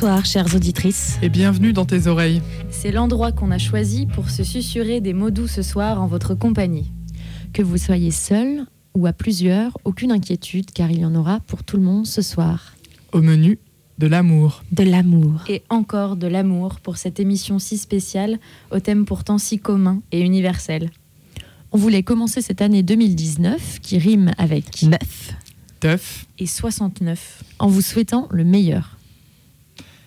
Bonsoir, chères auditrices. Et bienvenue dans tes oreilles. C'est l'endroit qu'on a choisi pour se susurrer des mots doux ce soir en votre compagnie. Que vous soyez seul ou à plusieurs, aucune inquiétude car il y en aura pour tout le monde ce soir. Au menu, de l'amour. De l'amour. Et encore de l'amour pour cette émission si spéciale, au thème pourtant si commun et universel. On voulait commencer cette année 2019 qui rime avec neuf, teuf et 69 en vous souhaitant le meilleur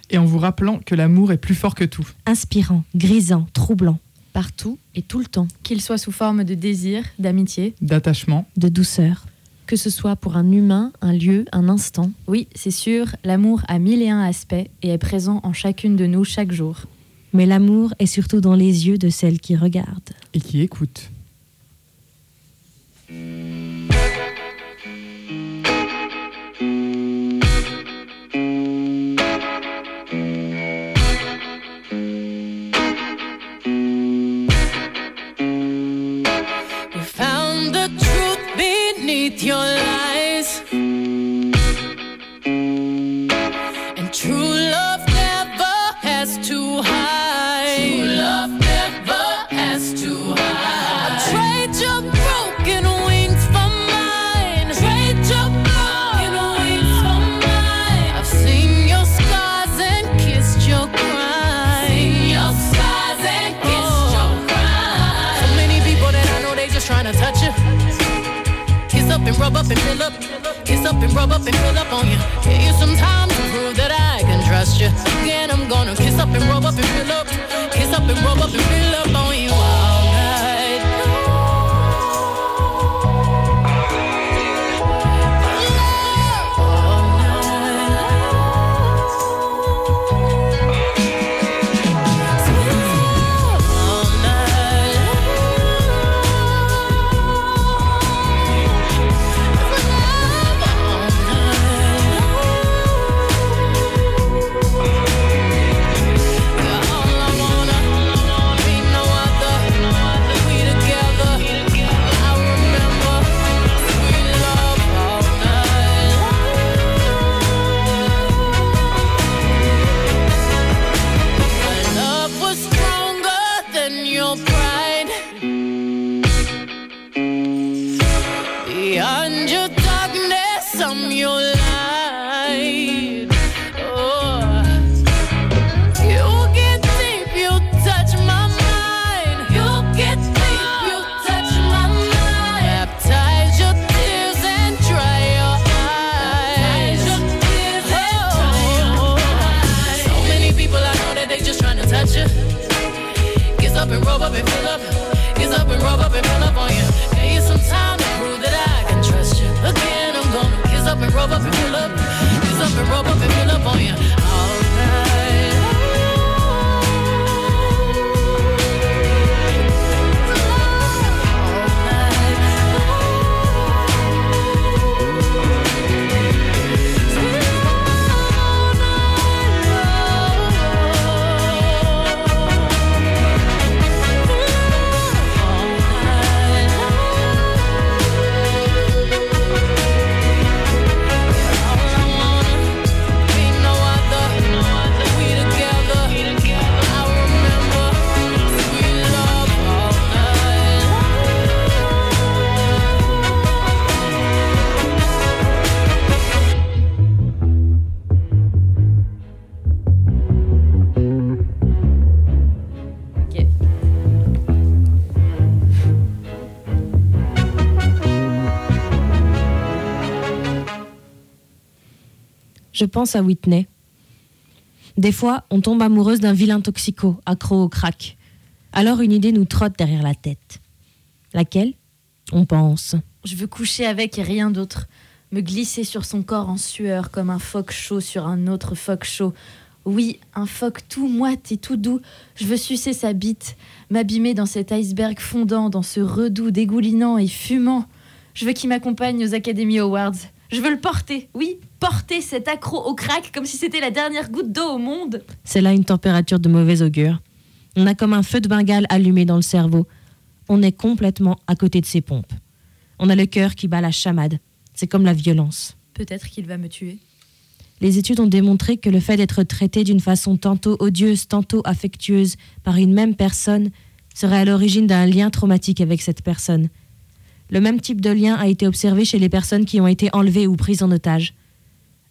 et en vous rappelant que l'amour est plus fort que tout. Inspirant, grisant, troublant, partout et tout le temps. Qu'il soit sous forme de désir, d'amitié, d'attachement, de douceur. Que ce soit pour un humain, un lieu, un instant. Oui, c'est sûr, l'amour a mille et un aspects et est présent en chacune de nous chaque jour. Mais l'amour est surtout dans les yeux de celle qui regarde. Et qui écoute. up and fill up. Kiss up and rub up and fill up on you. Give you some time to prove that I can trust you. Again, Thank you. Je pense à Whitney. Des fois, on tombe amoureuse d'un vilain toxico, accro au crack. Alors une idée nous trotte derrière la tête. Laquelle? On pense. Je veux coucher avec et rien d'autre. Me glisser sur son corps en sueur comme un phoque chaud sur un autre phoque chaud. Oui, un phoque tout moite et tout doux. Je veux sucer sa bite, m'abîmer dans cet iceberg fondant, dans ce redout dégoulinant et fumant. Je veux qu'il m'accompagne aux Academy Awards. Je veux le porter, oui, porter cet accro au crack comme si c'était la dernière goutte d'eau au monde. C'est là une température de mauvais augure. On a comme un feu de bengale allumé dans le cerveau. On est complètement à côté de ses pompes. On a le cœur qui bat la chamade. C'est comme la violence. Peut-être qu'il va me tuer. Les études ont démontré que le fait d'être traité d'une façon tantôt odieuse, tantôt affectueuse par une même personne serait à l'origine d'un lien traumatique avec cette personne. Le même type de lien a été observé chez les personnes qui ont été enlevées ou prises en otage.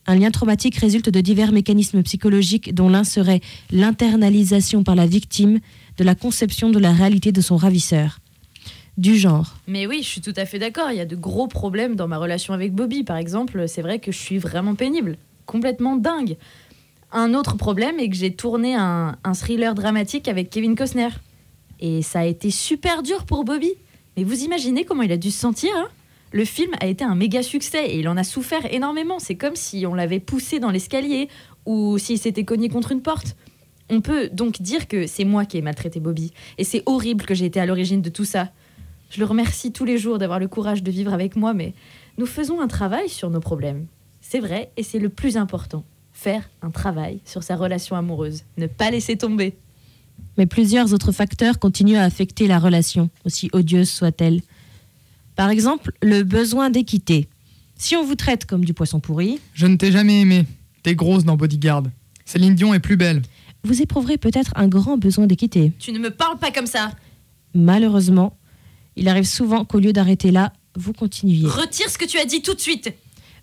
Un lien traumatique résulte de divers mécanismes psychologiques dont l'un serait l'internalisation par la victime de la conception de la réalité de son ravisseur. Du genre. Mais oui, je suis tout à fait d'accord. Il y a de gros problèmes dans ma relation avec Bobby, par exemple. C'est vrai que je suis vraiment pénible, complètement dingue. Un autre problème est que j'ai tourné un, un thriller dramatique avec Kevin Costner. Et ça a été super dur pour Bobby. Mais vous imaginez comment il a dû se sentir hein? Le film a été un méga succès et il en a souffert énormément. C'est comme si on l'avait poussé dans l'escalier ou s'il s'était cogné contre une porte. On peut donc dire que c'est moi qui ai maltraité Bobby. Et c'est horrible que j'ai été à l'origine de tout ça. Je le remercie tous les jours d'avoir le courage de vivre avec moi, mais nous faisons un travail sur nos problèmes. C'est vrai, et c'est le plus important. Faire un travail sur sa relation amoureuse. Ne pas laisser tomber. Mais plusieurs autres facteurs continuent à affecter la relation, aussi odieuse soit-elle. Par exemple, le besoin d'équité. Si on vous traite comme du poisson pourri, Je ne t'ai jamais aimé. T'es grosse dans Bodyguard. Céline Dion est plus belle. vous éprouverez peut-être un grand besoin d'équité. Tu ne me parles pas comme ça. Malheureusement, il arrive souvent qu'au lieu d'arrêter là, vous continuiez. Retire ce que tu as dit tout de suite.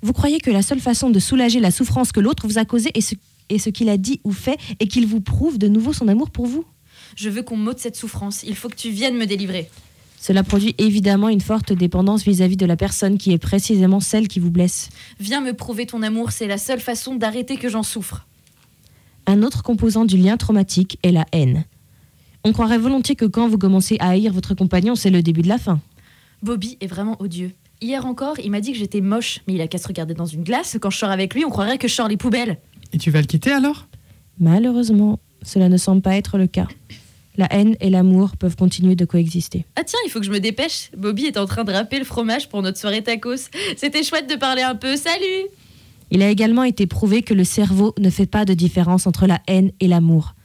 Vous croyez que la seule façon de soulager la souffrance que l'autre vous a causée est ce, est ce qu'il a dit ou fait et qu'il vous prouve de nouveau son amour pour vous? Je veux qu'on m'ôte cette souffrance. Il faut que tu viennes me délivrer. Cela produit évidemment une forte dépendance vis-à-vis de la personne qui est précisément celle qui vous blesse. Viens me prouver ton amour. C'est la seule façon d'arrêter que j'en souffre. Un autre composant du lien traumatique est la haine. On croirait volontiers que quand vous commencez à haïr votre compagnon, c'est le début de la fin. Bobby est vraiment odieux. Hier encore, il m'a dit que j'étais moche, mais il a qu'à se regarder dans une glace. Quand je sors avec lui, on croirait que je sors les poubelles. Et tu vas le quitter alors? Malheureusement, cela ne semble pas être le cas. La haine et l'amour peuvent continuer de coexister. Ah tiens, il faut que je me dépêche. Bobby est en train de râper le fromage pour notre soirée tacos. C'était chouette de parler un peu. Salut Il a également été prouvé que le cerveau ne fait pas de différence entre la haine et l'amour.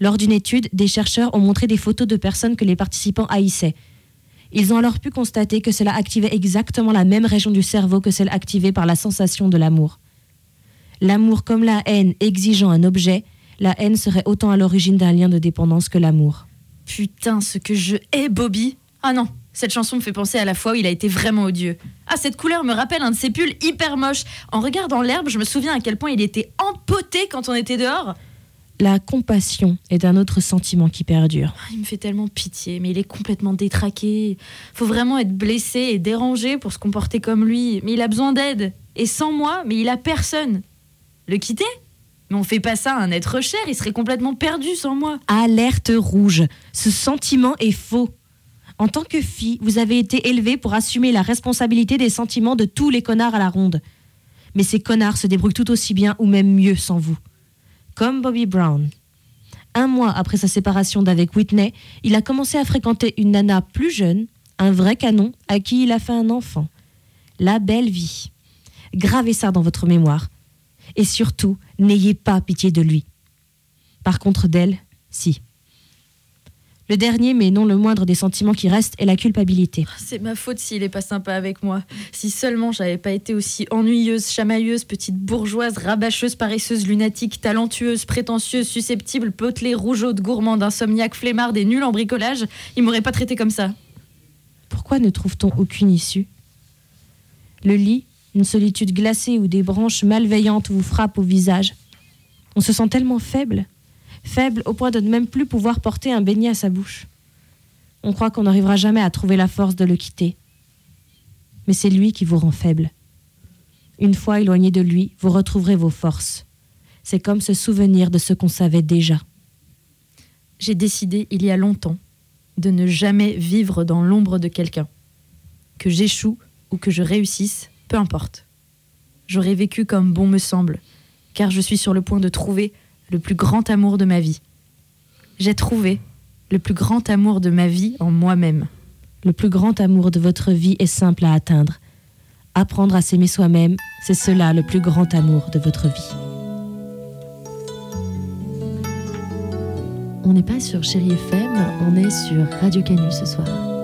Lors d'une étude, des chercheurs ont montré des photos de personnes que les participants haïssaient. Ils ont alors pu constater que cela activait exactement la même région du cerveau que celle activée par la sensation de l'amour. L'amour comme la haine exigeant un objet, la haine serait autant à l'origine d'un lien de dépendance que l'amour. Putain, ce que je hais Bobby. Ah non, cette chanson me fait penser à la fois où il a été vraiment odieux. Ah, cette couleur me rappelle un de ses pulls hyper moche. En regardant l'herbe, je me souviens à quel point il était empoté quand on était dehors. La compassion est un autre sentiment qui perdure. Ah, Il me fait tellement pitié, mais il est complètement détraqué. Faut vraiment être blessé et dérangé pour se comporter comme lui. Mais il a besoin d'aide. Et sans moi, mais il a personne. Le quitter? Mais on fait pas ça à un être cher, il serait complètement perdu sans moi. Alerte rouge. Ce sentiment est faux. En tant que fille, vous avez été élevée pour assumer la responsabilité des sentiments de tous les connards à la ronde. Mais ces connards se débrouillent tout aussi bien ou même mieux sans vous. Comme Bobby Brown. Un mois après sa séparation d'avec Whitney, il a commencé à fréquenter une nana plus jeune, un vrai canon, à qui il a fait un enfant. La belle vie. Gravez ça dans votre mémoire. Et surtout, n'ayez pas pitié de lui. Par contre, d'elle, si. Le dernier, mais non le moindre des sentiments qui restent, est la culpabilité. C'est ma faute s'il est pas sympa avec moi. Si seulement j'avais pas été aussi ennuyeuse, chamailleuse, petite bourgeoise, rabacheuse, paresseuse, lunatique, talentueuse, prétentieuse, susceptible, potelée, rougeaude, gourmande, insomniaque, flemmarde et nulle en bricolage, il m'aurait pas traité comme ça. Pourquoi ne trouve-t-on aucune issue? Le lit, une solitude glacée où des branches malveillantes vous frappent au visage. On se sent tellement faible, faible au point de ne même plus pouvoir porter un beignet à sa bouche. On croit qu'on n'arrivera jamais à trouver la force de le quitter. Mais c'est lui qui vous rend faible. Une fois éloigné de lui, vous retrouverez vos forces. C'est comme se souvenir de ce qu'on savait déjà. J'ai décidé il y a longtemps de ne jamais vivre dans l'ombre de quelqu'un. Que j'échoue ou que je réussisse, peu importe. J'aurai vécu comme bon me semble, car je suis sur le point de trouver le plus grand amour de ma vie. J'ai trouvé le plus grand amour de ma vie en moi-même. Le plus grand amour de votre vie est simple à atteindre. Apprendre à s'aimer soi-même, c'est cela le plus grand amour de votre vie. On n'est pas sur Chéri FM, on est sur Radio Canu ce soir.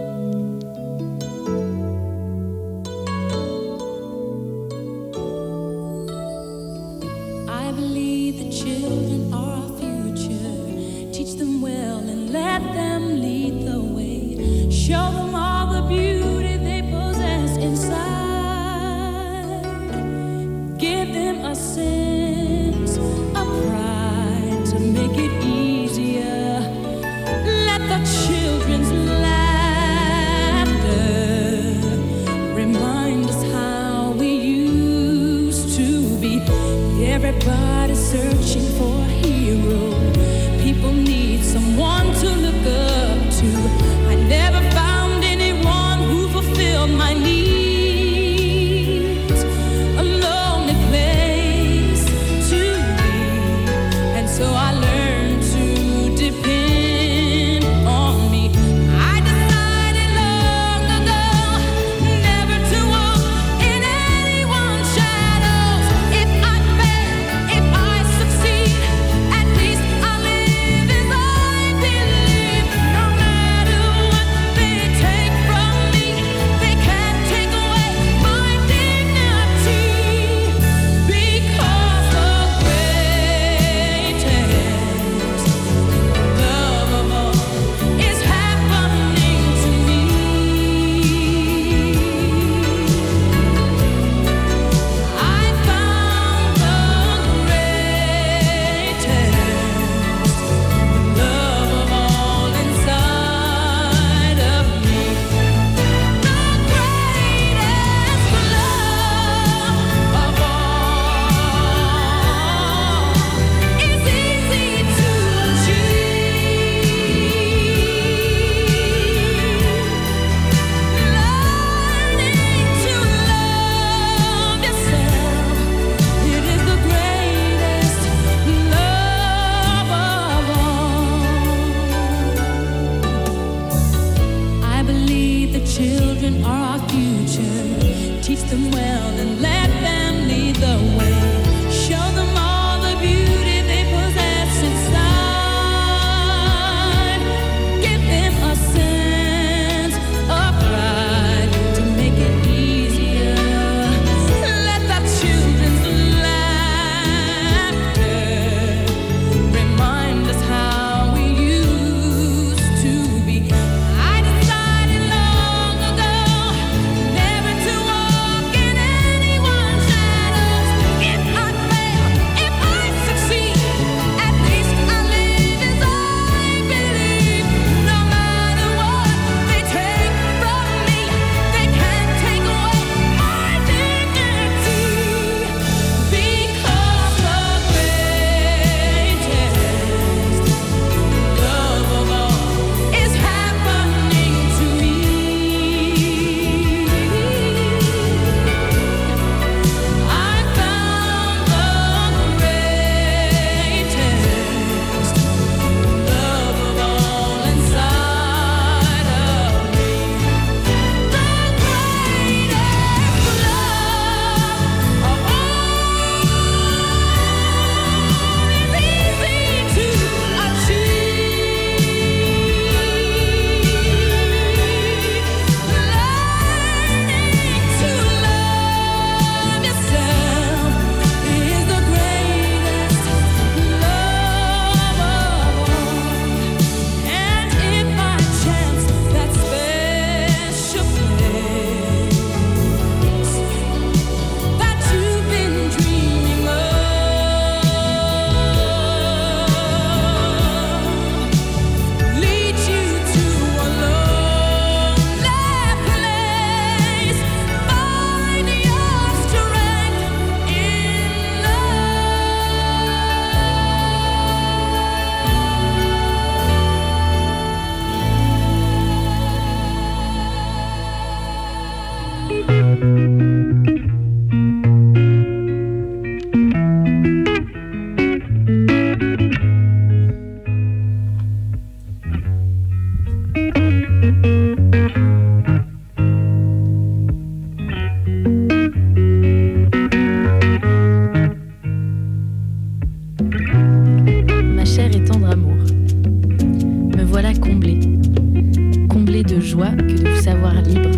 De vous savoir libre.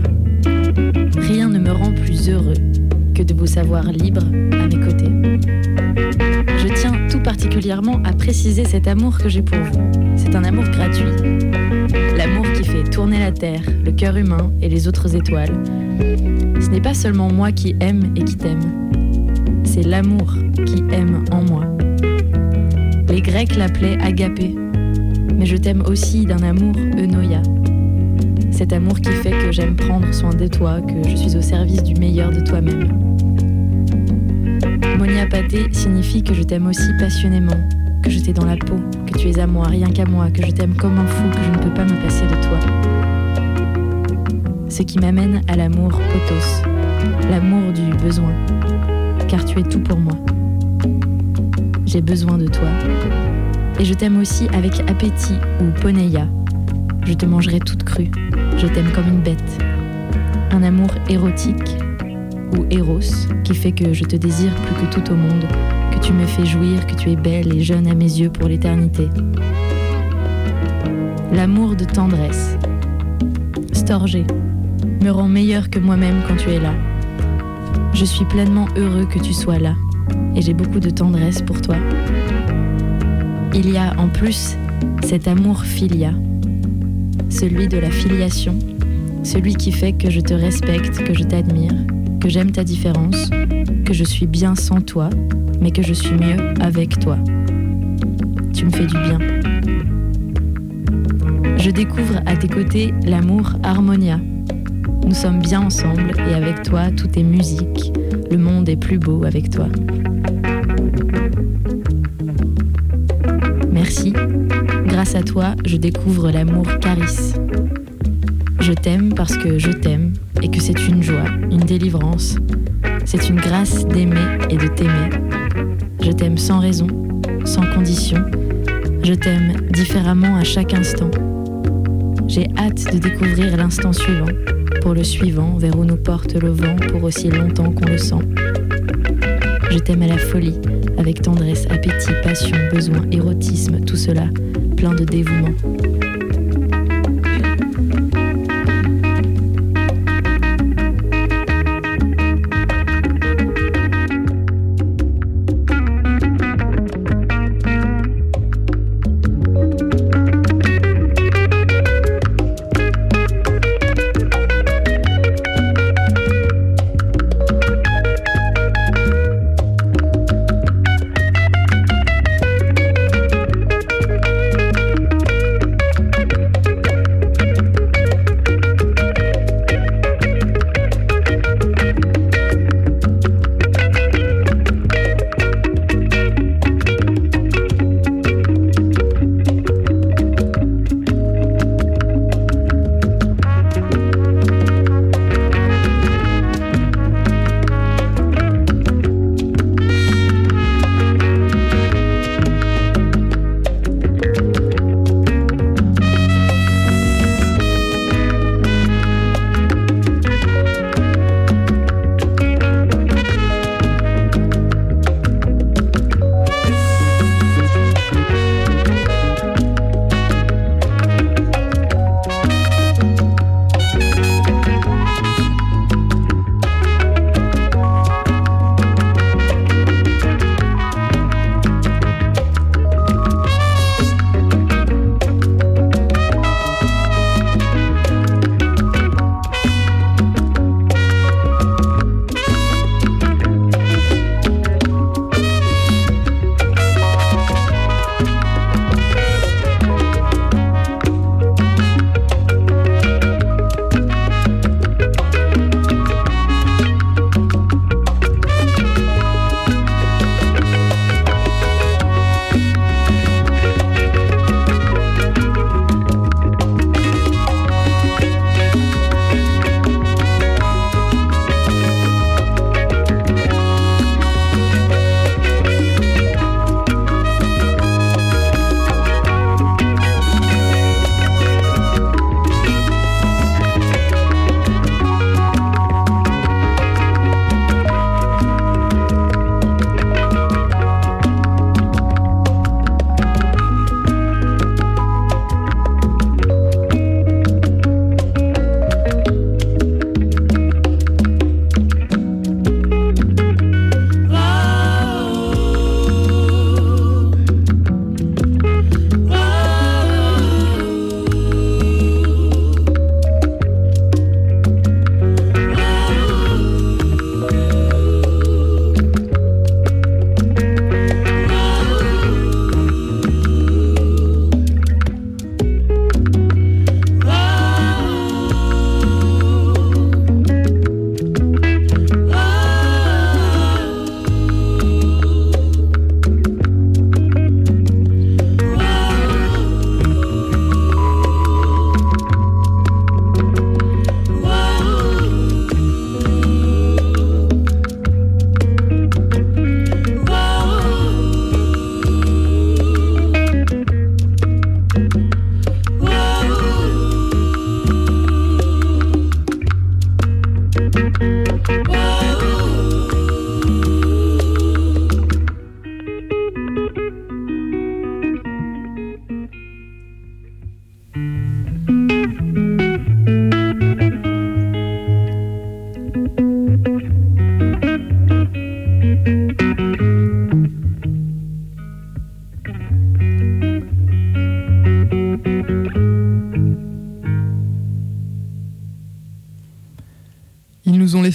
Rien ne me rend plus heureux que de vous savoir libre à mes côtés. Je tiens tout particulièrement à préciser cet amour que j'ai pour vous. C'est un amour gratuit. L'amour qui fait tourner la Terre, le cœur humain et les autres étoiles. Ce n'est pas seulement moi qui aime et qui t'aime, c'est l'amour qui aime en moi. Les Grecs l'appelaient agapé, mais je t'aime aussi d'un amour eunoia. Cet amour qui fait que j'aime prendre soin de toi, que je suis au service du meilleur de toi-même. Monia Paté signifie que je t'aime aussi passionnément, que je t'ai dans la peau, que tu es à moi, rien qu'à moi, que je t'aime comme un fou, que je ne peux pas me passer de toi. Ce qui m'amène à l'amour potos, l'amour du besoin, car tu es tout pour moi. J'ai besoin de toi. Et je t'aime aussi avec appétit ou poneia. Je te mangerai toute crue. Je t'aime comme une bête. Un amour érotique ou éros qui fait que je te désire plus que tout au monde, que tu me fais jouir, que tu es belle et jeune à mes yeux pour l'éternité. L'amour de tendresse. Storgé me rend meilleur que moi-même quand tu es là. Je suis pleinement heureux que tu sois là et j'ai beaucoup de tendresse pour toi. Il y a en plus cet amour filia, celui de la filiation, celui qui fait que je te respecte, que je t'admire, que j'aime ta différence, que je suis bien sans toi, mais que je suis mieux avec toi. Tu me fais du bien. Je découvre à tes côtés l'amour harmonia. Nous sommes bien ensemble et avec toi tout est musique. Le monde est plus beau avec toi. Grâce à toi, je découvre l'amour Caris. Je t'aime parce que je t'aime et que c'est une joie, une délivrance. C'est une grâce d'aimer et de t'aimer. Je t'aime sans raison, sans condition. Je t'aime différemment à chaque instant. J'ai hâte de découvrir l'instant suivant, pour le suivant, vers où nous porte le vent pour aussi longtemps qu'on le sent. Je t'aime à la folie, avec tendresse, appétit, passion, besoin, érotisme, tout cela, de dévouement.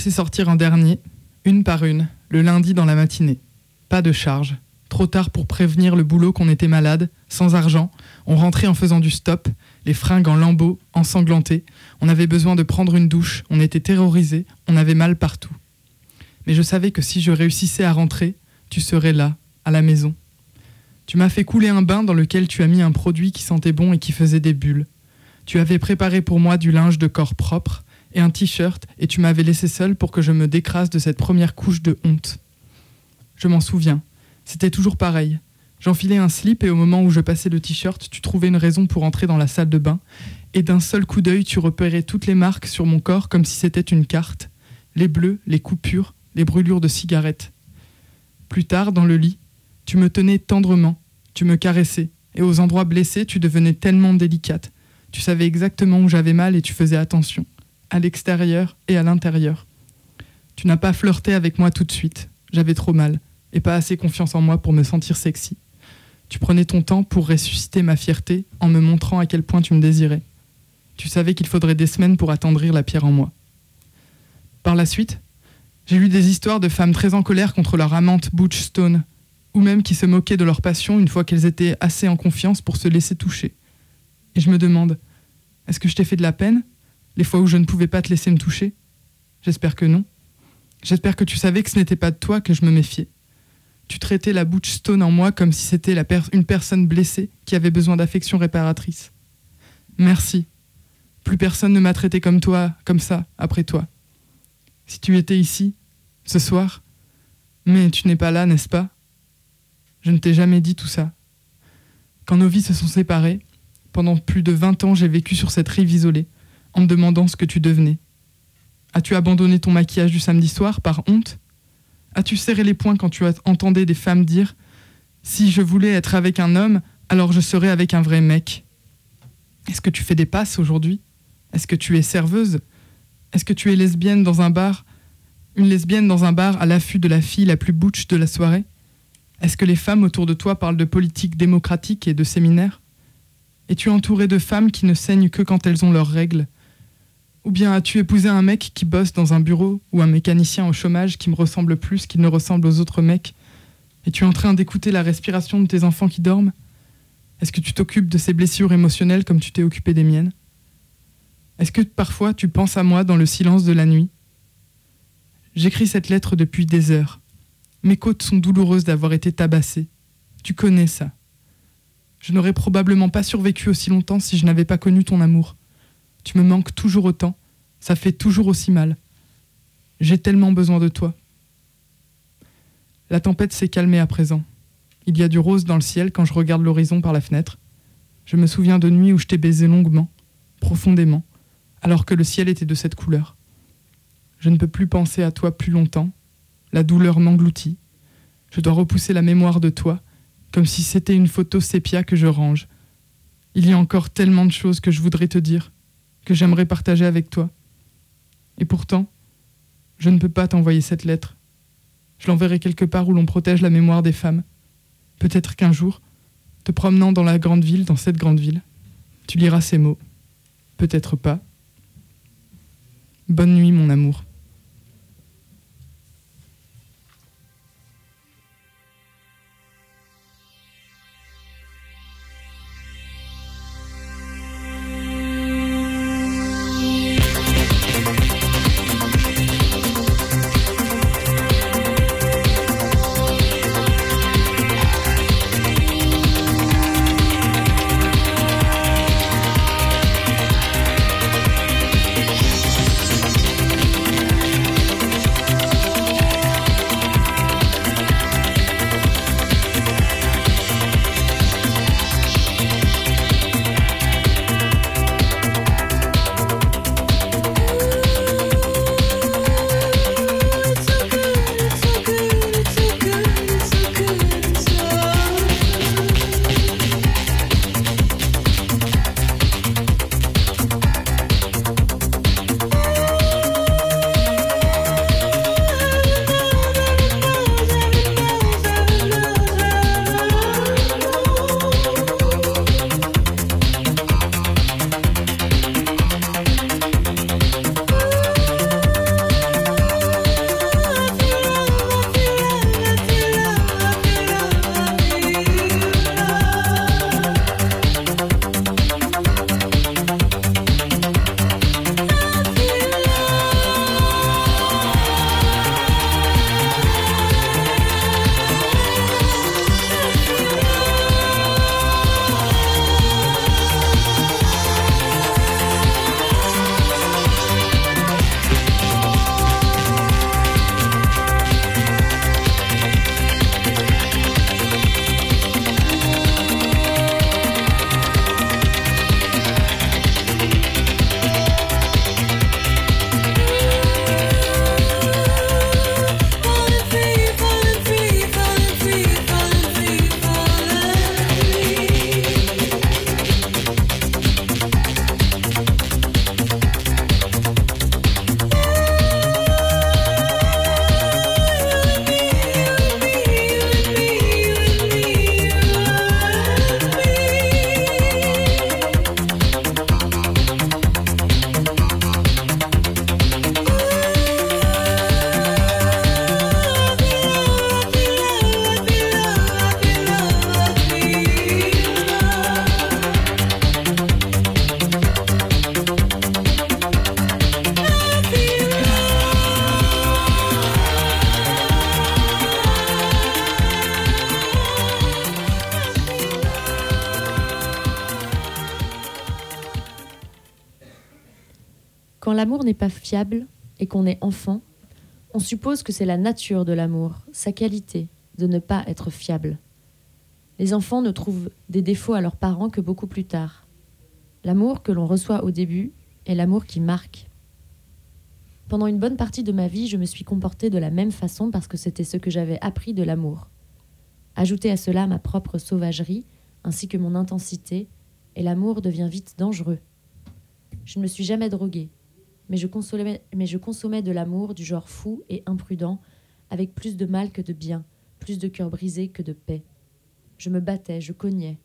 Sortir en dernier, une par une, le lundi dans la matinée. Pas de charge. Trop tard pour prévenir le boulot qu'on était malade, sans argent. On rentrait en faisant du stop, les fringues en lambeaux, ensanglantés. On avait besoin de prendre une douche, on était terrorisés, on avait mal partout. Mais je savais que si je réussissais à rentrer, tu serais là, à la maison. Tu m'as fait couler un bain dans lequel tu as mis un produit qui sentait bon et qui faisait des bulles. Tu avais préparé pour moi du linge de corps propre et un t-shirt et tu m'avais laissé seul pour que je me décrasse de cette première couche de honte. Je m'en souviens. C'était toujours pareil. J'enfilais un slip et au moment où je passais le t-shirt, tu trouvais une raison pour entrer dans la salle de bain et d'un seul coup d'œil, tu repérais toutes les marques sur mon corps comme si c'était une carte. Les bleus, les coupures, les brûlures de cigarettes. Plus tard, dans le lit, tu me tenais tendrement, tu me caressais, et aux endroits blessés, tu devenais tellement délicate. Tu savais exactement où j'avais mal et tu faisais attention, à l'extérieur et à l'intérieur. Tu n'as pas flirté avec moi tout de suite, j'avais trop mal, et pas assez confiance en moi pour me sentir sexy. Tu prenais ton temps pour ressusciter ma fierté en me montrant à quel point tu me désirais. Tu savais qu'il faudrait des semaines pour attendrir la pierre en moi. Par la suite, j'ai lu des histoires de femmes très en colère contre leur amante Butch Stone, ou même qui se moquaient de leur passion une fois qu'elles étaient assez en confiance pour se laisser toucher. Et je me demande, est-ce que je t'ai fait de la peine les fois où je ne pouvais pas te laisser me toucher J'espère que non. J'espère que tu savais que ce n'était pas de toi que je me méfiais. Tu traitais la Butch Stone en moi comme si c'était une personne blessée qui avait besoin d'affection réparatrice. Merci. Plus personne ne m'a traité comme toi, comme ça, après toi. Si tu étais ici, ce soir, mais tu n'es pas là, n'est-ce pas? Je ne t'ai jamais dit tout ça. Quand nos vies se sont séparées, pendant plus de 20 ans, j'ai vécu sur cette rive isolée, en me demandant ce que tu devenais. As-tu abandonné ton maquillage du samedi soir par honte? As-tu serré les poings quand tu entendais des femmes dire Si je voulais être avec un homme, alors je serais avec un vrai mec Est-ce que tu fais des passes aujourd'hui? Est-ce que tu es serveuse? Est-ce que tu es lesbienne dans un bar Une lesbienne dans un bar à l'affût de la fille la plus butch de la soirée? Est-ce que les femmes autour de toi parlent de politique démocratique et de séminaires Es-tu entouré de femmes qui ne saignent que quand elles ont leurs règles? Ou bien as-tu épousé un mec qui bosse dans un bureau ou un mécanicien au chômage qui me ressemble plus qu'il ne ressemble aux autres mecs? Es-tu en train d'écouter la respiration de tes enfants qui dorment? Est-ce que tu t'occupes de ces blessures émotionnelles comme tu t'es occupé des miennes? Est-ce que parfois tu penses à moi dans le silence de la nuit? J'écris cette lettre depuis des heures. Mes côtes sont douloureuses d'avoir été tabassées. Tu connais ça. Je n'aurais probablement pas survécu aussi longtemps si je n'avais pas connu ton amour. Tu me manques toujours autant, ça fait toujours aussi mal. J'ai tellement besoin de toi. La tempête s'est calmée à présent. Il y a du rose dans le ciel quand je regarde l'horizon par la fenêtre. Je me souviens de nuits où je t'ai baisé longuement, profondément, alors que le ciel était de cette couleur. Je ne peux plus penser à toi plus longtemps. La douleur m'engloutit. Je dois repousser la mémoire de toi, comme si c'était une photo sépia que je range. Il y a encore tellement de choses que je voudrais te dire, que j'aimerais partager avec toi. Et pourtant, je ne peux pas t'envoyer cette lettre. Je l'enverrai quelque part où l'on protège la mémoire des femmes. Peut-être qu'un jour, te promenant dans la grande ville, dans cette grande ville, tu liras ces mots. Peut-être pas. Bonne nuit, mon amour. N'est pas fiable et qu'on est enfant, on suppose que c'est la nature de l'amour, sa qualité, de ne pas être fiable. Les enfants ne trouvent des défauts à leurs parents que beaucoup plus tard. L'amour que l'on reçoit au début est l'amour qui marque. Pendant une bonne partie de ma vie, je me suis comportée de la même façon parce que c'était ce que j'avais appris de l'amour. Ajoutez à cela ma propre sauvagerie, ainsi que mon intensité, et l'amour devient vite dangereux. Je ne me suis jamais droguée, mais je consommais, de l'amour du genre fou et imprudent, avec plus de mal que de bien, plus de cœur brisé que de paix. Je me battais, je cognais,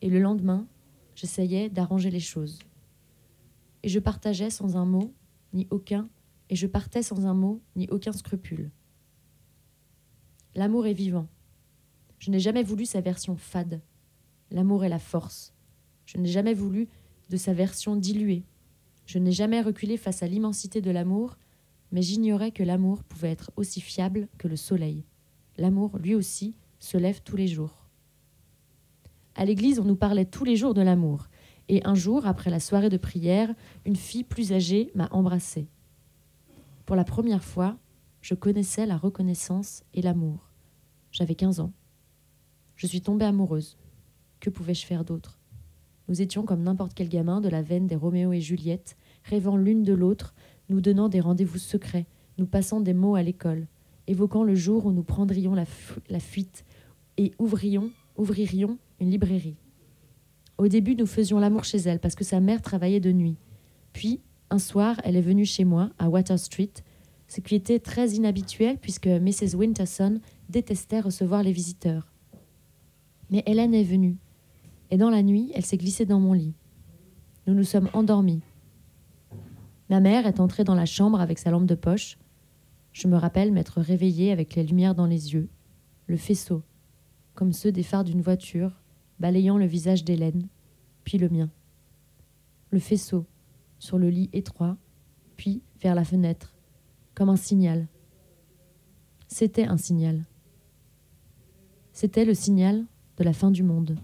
et le lendemain, j'essayais d'arranger les choses. Et je partageais sans un mot, ni aucun, et je partais sans un mot, ni aucun scrupule. L'amour est vivant. Je n'ai jamais voulu sa version fade. L'amour est la force. Je n'ai jamais voulu de sa version diluée. Je n'ai jamais reculé face à l'immensité de l'amour, mais j'ignorais que l'amour pouvait être aussi fiable que le soleil. L'amour, lui aussi, se lève tous les jours. À l'église, on nous parlait tous les jours de l'amour, et un jour, après la soirée de prière, une fille plus âgée m'a embrassée. Pour la première fois, je connaissais la reconnaissance et l'amour. J'avais 15 ans. Je suis tombée amoureuse. Que pouvais-je faire d'autre? Nous étions comme n'importe quel gamin de la veine des Roméo et Juliette, rêvant l'une de l'autre, nous donnant des rendez-vous secrets, nous passant des mots à l'école, évoquant le jour où nous prendrions la, fu- la fuite et ouvrions, ouvririons une librairie. Au début, nous faisions l'amour chez elle parce que sa mère travaillait de nuit. Puis, un soir, elle est venue chez moi, à Water Street, ce qui était très inhabituel puisque Mrs. Winterson détestait recevoir les visiteurs. Mais Hélène est venue, et dans la nuit, elle s'est glissée dans mon lit. Nous nous sommes endormis. Ma mère est entrée dans la chambre avec sa lampe de poche. Je me rappelle m'être réveillée avec les lumières dans les yeux, le faisceau, comme ceux des phares d'une voiture, balayant le visage d'Hélène, puis le mien. Le faisceau, sur le lit étroit, puis vers la fenêtre, comme un signal. C'était un signal. C'était le signal de la fin du monde.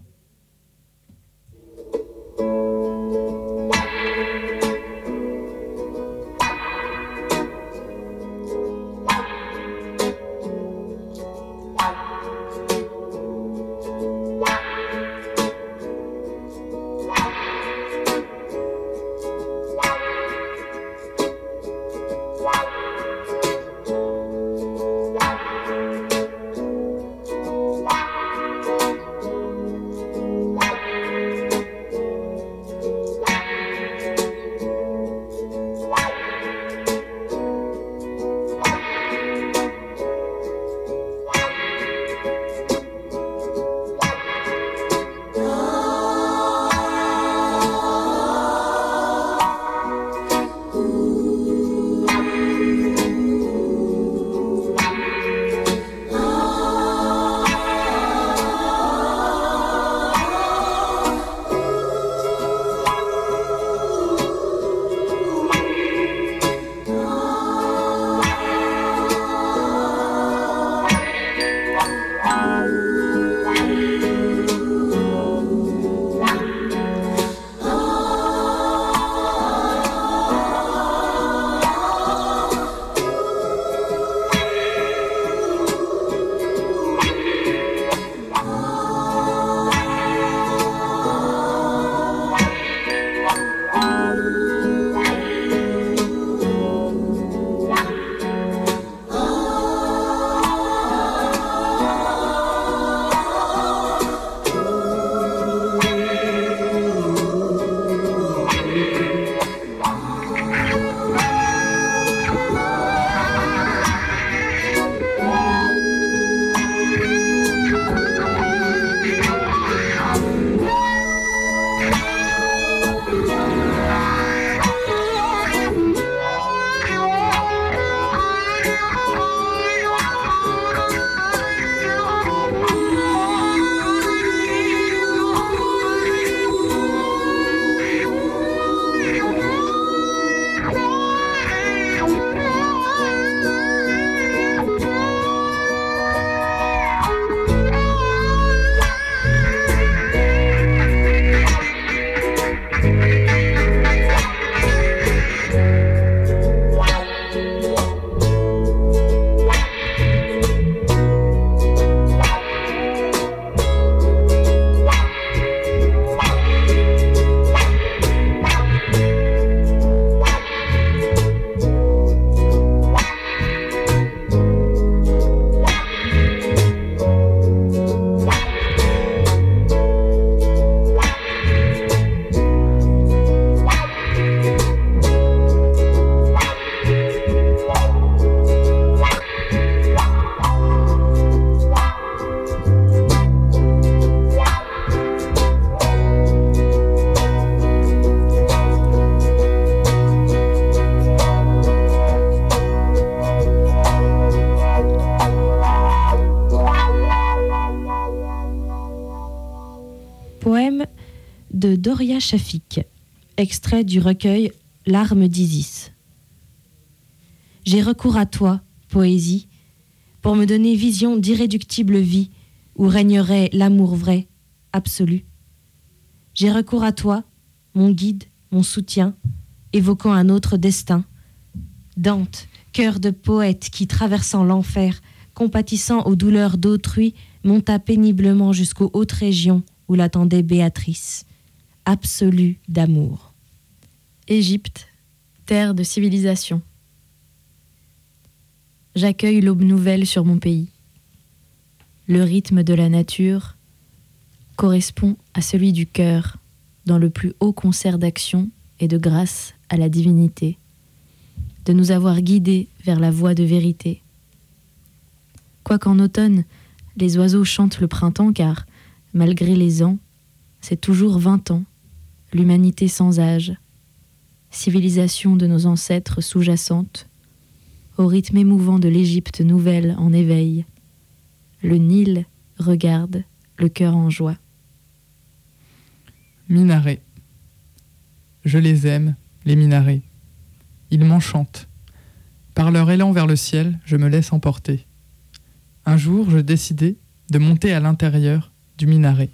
Doria Shafik, extrait du recueil Larmes d'Isis. J'ai recours à toi, poésie, pour me donner vision d'irréductible vie où régnerait l'amour vrai, absolu. J'ai recours à toi, mon guide, mon soutien, évoquant un autre destin. Dante, cœur de poète qui, traversant l'enfer, compatissant aux douleurs d'autrui, monta péniblement jusqu'aux hautes régions où l'attendait Béatrice, absolue d'amour. Égypte, terre de civilisation. J'accueille l'aube nouvelle sur mon pays. Le rythme de la nature correspond à celui du cœur dans le plus haut concert d'action et de grâce à la divinité, de nous avoir guidés vers la voie de vérité. Quoiqu'en automne, les oiseaux chantent le printemps car, malgré les ans, c'est toujours vingt ans, l'humanité sans âge, civilisation de nos ancêtres sous-jacente, au rythme émouvant de l'Égypte nouvelle en éveil. Le Nil regarde, le cœur en joie. Minarets. Je les aime, les minarets. Ils m'enchantent. Par leur élan vers le ciel, je me laisse emporter. Un jour, je décidai de monter à l'intérieur du minaret.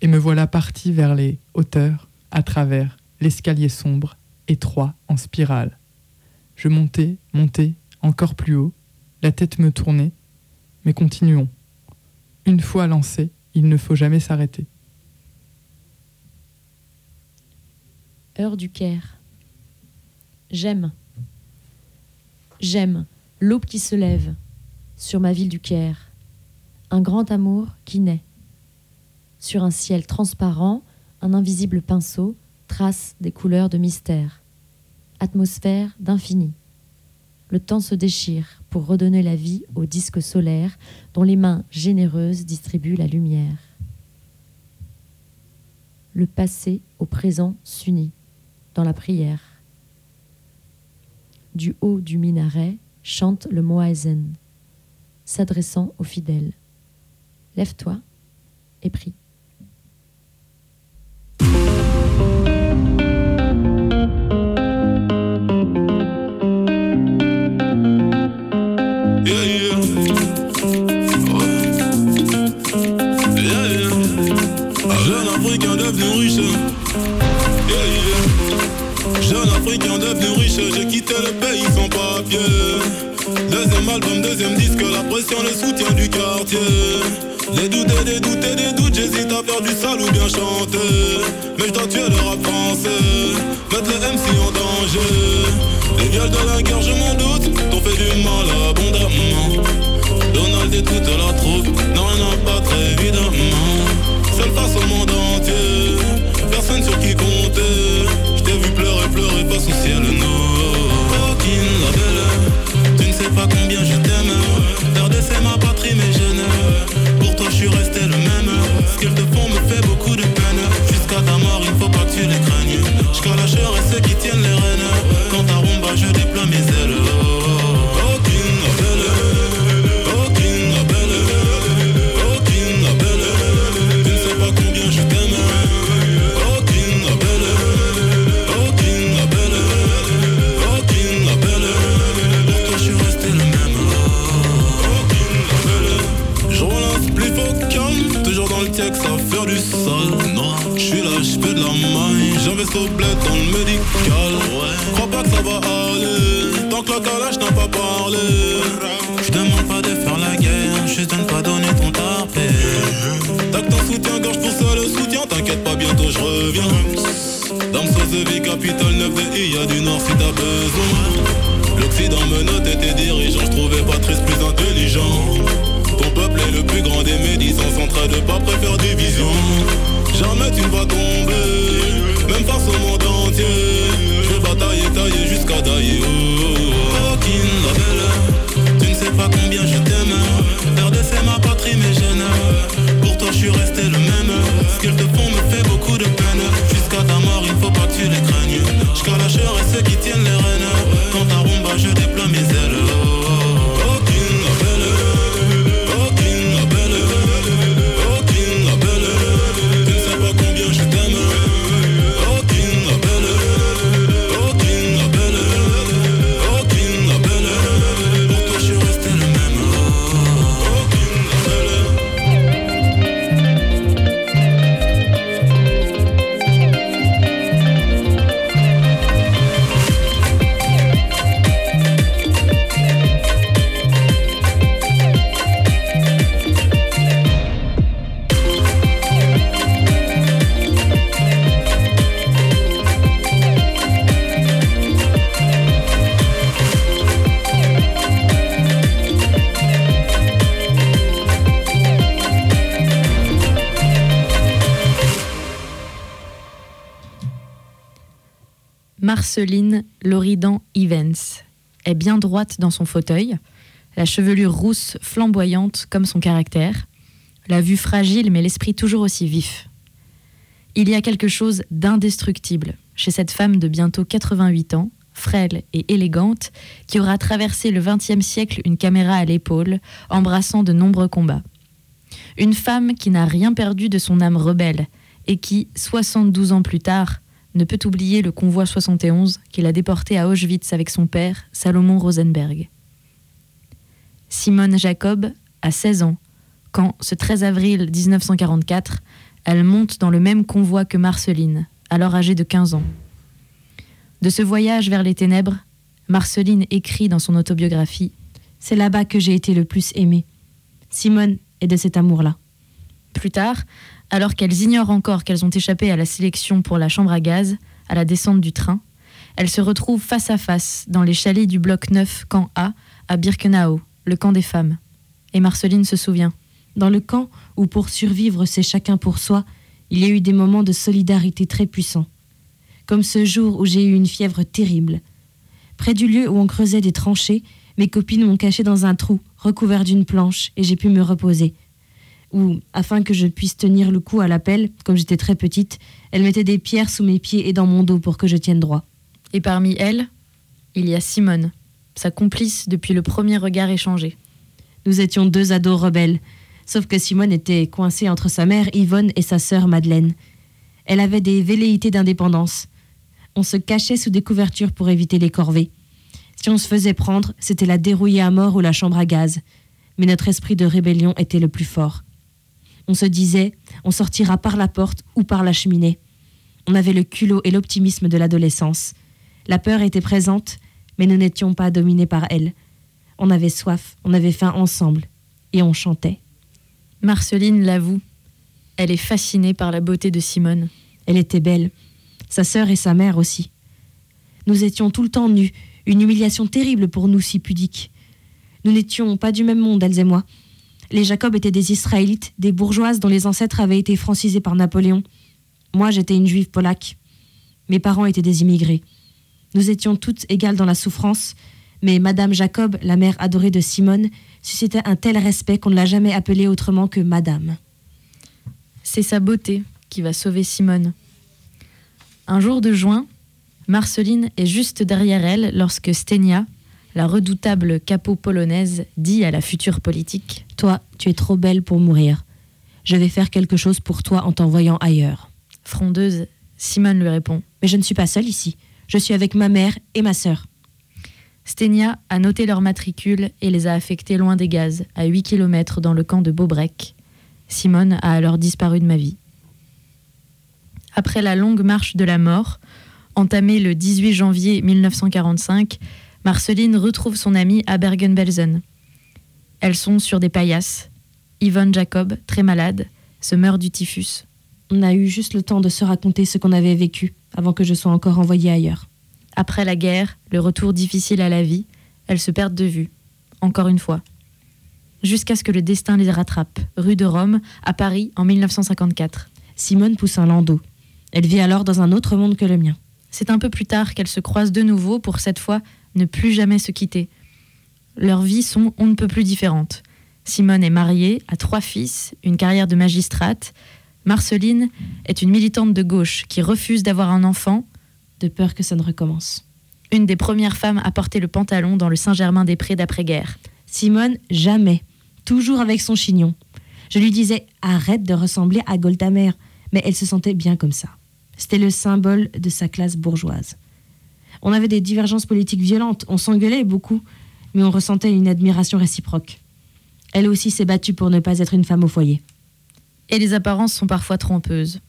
Et me voilà parti vers les hauteurs, à travers l'escalier sombre, étroit, en spirale. Je montais, montais, encore plus haut, la tête me tournait, mais continuons. Une fois lancé, il ne faut jamais s'arrêter. Heure du Caire. J'aime. J'aime l'aube qui se lève sur ma ville du Caire. Un grand amour qui naît. Sur un ciel transparent, un invisible pinceau trace des couleurs de mystère. Atmosphère d'infini. Le temps se déchire pour redonner la vie au disque solaire dont les mains généreuses distribuent la lumière. Le passé au présent s'unit dans la prière. Du haut du minaret chante le Moazen, s'adressant aux fidèles. Lève-toi et prie. Africain devenu riche, j'ai quitté le pays sans papier. Deuxième album, deuxième disque, la pression, le soutien du quartier. Des doutes et des doutes et des doutes, j'hésite à faire du sale ou bien chanter. Mais je dois tuer le rap français, mettre les MC en danger. Les viols de la guerre, je m'en doute, t'ont fait du mal abondamment. Donald et toute la troupe n'ont rien à battre évidemment. Seul face au monde entier, personne sur qui compter. Au ciel la belle, tu ne sais pas combien je t'aime. Perdre c'est ma patrie, mais je n'aime. Pour toi, je suis resté le même. Ce qu'ils te font me fait beaucoup de peine. Jusqu'à ta mort, il faut pas que tu les craignes. Je calacherai ceux qui tiennent les rênes. Marceline Loridan Evans est bien droite dans son fauteuil, la chevelure rousse flamboyante comme son caractère, la vue fragile mais l'esprit toujours aussi vif. Il y a quelque chose d'indestructible chez cette femme de bientôt 88 ans, frêle et élégante, qui aura traversé le XXe siècle une caméra à l'épaule, embrassant de nombreux combats. Une femme qui n'a rien perdu de son âme rebelle et qui, 72 ans plus tard, ne peut oublier le convoi 71 qui l'a déporté à Auschwitz avec son père, Salomon Rosenberg. Simone Jacob a 16 ans quand, ce 13 avril 1944, elle monte dans le même convoi que Marceline, alors âgée de 15 ans. De ce voyage vers les ténèbres, Marceline écrit dans son autobiographie C'est là-bas que j'ai été le plus aimée. Simone est de cet amour-là. Plus tard, alors qu'elles ignorent encore qu'elles ont échappé à la sélection pour la chambre à gaz, à la descente du train, elles se retrouvent face à face dans les chalets du bloc 9 camp A à Birkenau, le camp des femmes. Et Marceline se souvient. Dans le camp où pour survivre c'est chacun pour soi, il y a eu des moments de solidarité très puissants. Comme ce jour où j'ai eu une fièvre terrible. Près du lieu où on creusait des tranchées, mes copines m'ont caché dans un trou, recouvert d'une planche, et j'ai pu me reposer. Ou, afin que je puisse tenir le coup à la pelle, comme j'étais très petite, elles mettaient des pierres sous mes pieds et dans mon dos pour que je tienne droit. Et parmi elles, il y a Simone, sa complice depuis le premier regard échangé. Nous étions deux ados rebelles, sauf que Simone était coincée entre sa mère Yvonne et sa sœur Madeleine. Elle avait des velléités d'indépendance. On se cachait sous des couvertures pour éviter les corvées. Si on se faisait prendre, c'était la dérouiller à mort ou la chambre à gaz. Mais notre esprit de rébellion était le plus fort. On se disait, on sortira par la porte ou par la cheminée. On avait le culot et l'optimisme de l'adolescence. La peur était présente, mais nous n'étions pas dominés par elle. On avait soif, on avait faim ensemble, et on chantait. Marceline l'avoue. Elle est fascinée par la beauté de Simone. Elle était belle. Sa sœur et sa mère aussi. Nous étions tout le temps nus, une humiliation terrible pour nous si pudiques. Nous n'étions pas du même monde, elles et moi. Les Jacob étaient des Israélites, des bourgeoises dont les ancêtres avaient été francisés par Napoléon. Moi, j'étais une juive polaque. Mes parents étaient des immigrés. Nous étions toutes égales dans la souffrance, mais Madame Jacob, la mère adorée de Simone, suscitait un tel respect qu'on ne l'a jamais appelée autrement que Madame. C'est sa beauté qui va sauver Simone. Un jour de juin, Marceline est juste derrière elle lorsque Stenia, la redoutable capot polonaise, dit à la future politique Toi, tu es trop belle pour mourir. Je vais faire quelque chose pour toi en t'envoyant ailleurs. Frondeuse, Simone lui répond Mais je ne suis pas seule ici. Je suis avec ma mère et ma sœur. Stenia a noté leur matricule et les a affectés loin des gaz, à 8 km dans le camp de Beaubrec. Simone a alors disparu de ma vie. Après la longue marche de la mort, entamée le 18 janvier 1945, Marceline retrouve son amie à Bergen-Belsen. Elles sont sur des paillasses. Yvonne Jacob, très malade, se meurt du typhus. On a eu juste le temps de se raconter ce qu'on avait vécu avant que je sois encore envoyée ailleurs. Après la guerre, le retour difficile à la vie, elles se perdent de vue, encore une fois. Jusqu'à ce que le destin les rattrape, rue de Rome, à Paris, en 1954. Simone pousse un landau. Elle vit alors dans un autre monde que le mien. C'est un peu plus tard qu'elles se croisent de nouveau pour cette fois ne plus jamais se quitter. Leurs vies sont on ne peut plus différentes. Simone est mariée, a trois fils, une carrière de magistrate. Marceline est une militante de gauche qui refuse d'avoir un enfant, De peur que ça ne recommence. une des premières femmes à porter le pantalon dans le Saint-Germain-des-Prés d'après-guerre. Simone, jamais. Toujours avec son chignon. Je lui disais arrête de ressembler à Goldamer, mais elle se sentait bien comme ça. C'était le symbole de sa classe bourgeoise. On avait des divergences politiques violentes, on s'engueulait beaucoup, mais on ressentait une admiration réciproque. Elle aussi s'est battue pour ne pas être une femme au foyer. Et les apparences sont parfois trompeuses.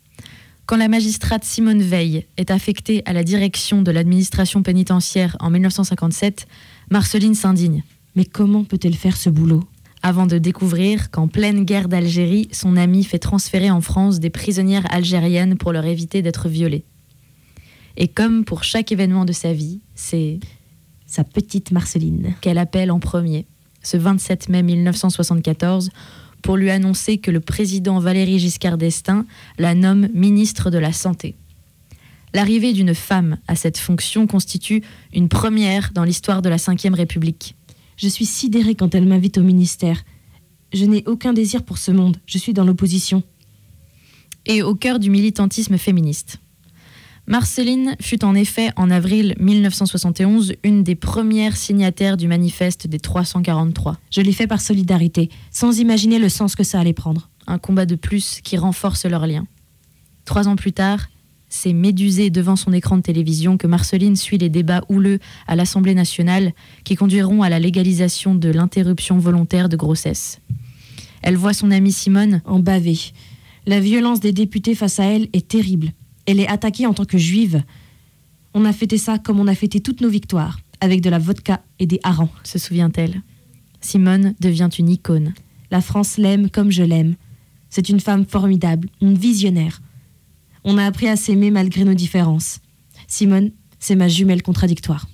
Quand la magistrate Simone Veil est affectée à la direction de l'administration pénitentiaire en 1957, Marceline s'indigne, Mais comment peut-elle faire ce boulot? Avant de découvrir qu'en pleine guerre d'Algérie, son amie fait transférer en France des prisonnières algériennes pour leur éviter d'être violées. Et comme pour chaque événement de sa vie, c'est Sa petite Marceline. qu'elle appelle en premier, ce 27 mai 1974, pour lui annoncer que le président Valéry Giscard d'Estaing la nomme ministre de la Santé. L'arrivée d'une femme à cette fonction constitue une première dans l'histoire de la Ve République. Je suis sidérée quand elle m'invite au ministère. Je n'ai aucun désir pour ce monde. Je suis dans l'opposition. et au cœur du militantisme féministe. Marceline fut en effet en avril 1971 une des premières signataires du manifeste des 343, Je l'ai fait par solidarité, sans imaginer le sens que ça allait prendre. un combat de plus qui renforce leurs liens. Trois ans plus tard, c'est médusé devant son écran de télévision que Marceline suit les débats houleux à l'Assemblée nationale qui conduiront à la légalisation de l'interruption volontaire de grossesse. Elle voit son amie Simone En bavé. La violence des députés face à elle est terrible. Elle est attaquée en tant que juive. On a fêté ça comme on a fêté toutes nos victoires, avec de la vodka et des harengs. se souvient-elle. Simone devient une icône. La France l'aime comme je l'aime. C'est une femme formidable, une visionnaire. On a appris à s'aimer malgré nos différences. Simone, c'est ma jumelle contradictoire.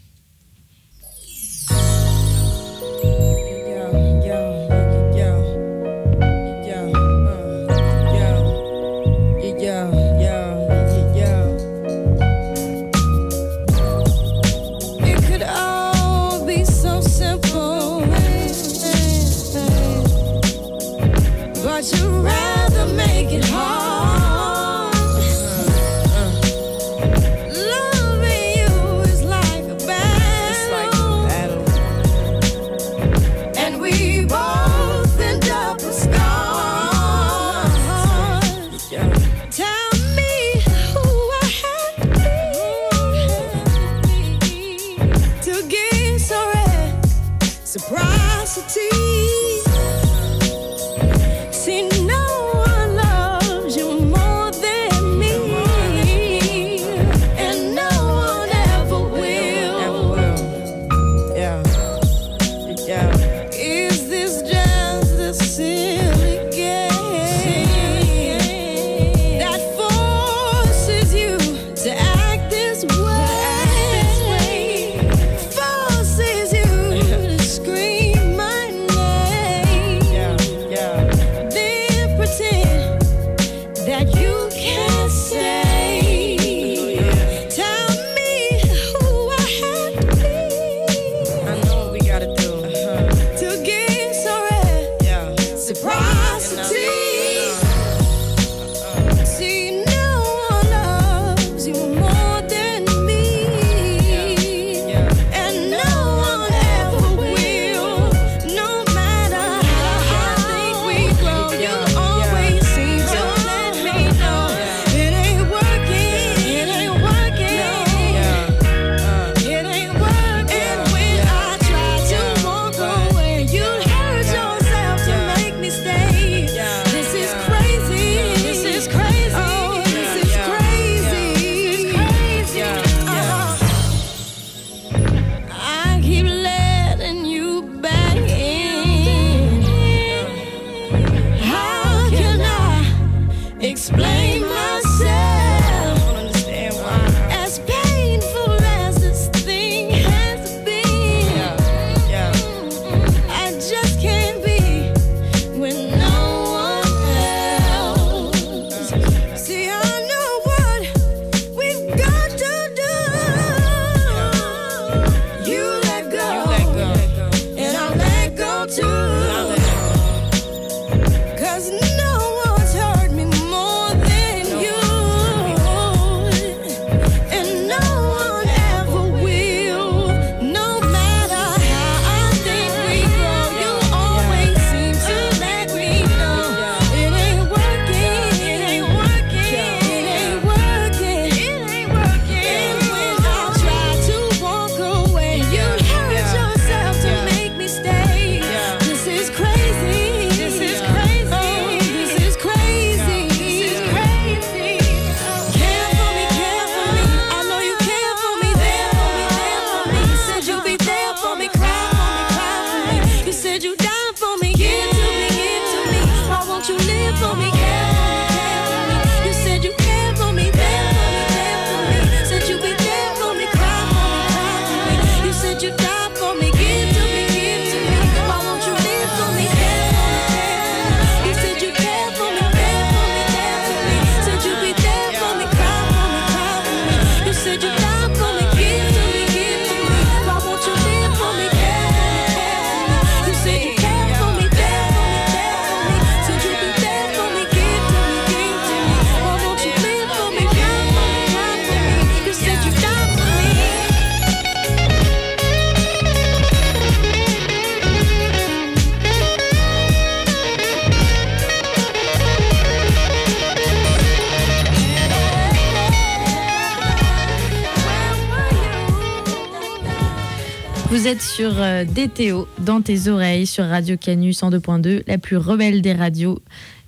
Êtes sur euh, DTO, dans tes oreilles, sur Radio Canu 102.2, la plus rebelle des radios.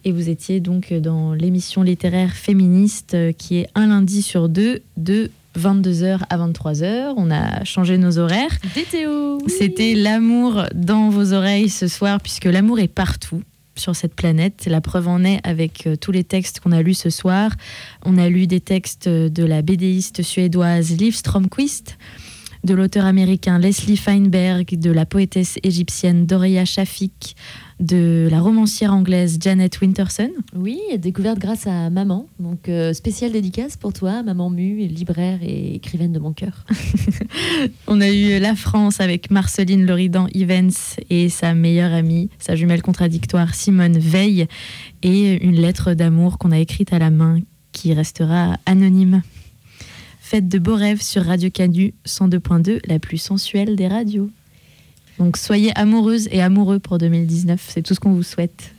Et vous étiez donc dans l'émission littéraire féministe euh, qui est un lundi sur deux, de 22h à 23h. On a changé nos horaires. DTO C'était l'amour dans vos oreilles ce soir, puisque l'amour est partout sur cette planète. La preuve en est avec euh, tous les textes qu'on a lus ce soir. On a lu des textes de la bédéiste suédoise Liv Stromquist, de l'auteur américain Leslie Feinberg, de la poétesse égyptienne Doria Shafik, de la romancière anglaise Janet Winterson. Oui, découverte grâce à maman. Donc, euh, spéciale dédicace pour toi, maman Mu, libraire et écrivaine de mon cœur. On a eu la France avec Marceline Loridan Evans et sa meilleure amie, sa jumelle contradictoire Simone Veil, et une lettre d'amour qu'on a écrite à la main qui restera anonyme. Faites de beaux rêves sur Radio Canu 102.2, la plus sensuelle des radios. Donc soyez amoureuses et amoureux pour 2019, c'est tout ce qu'on vous souhaite.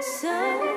So.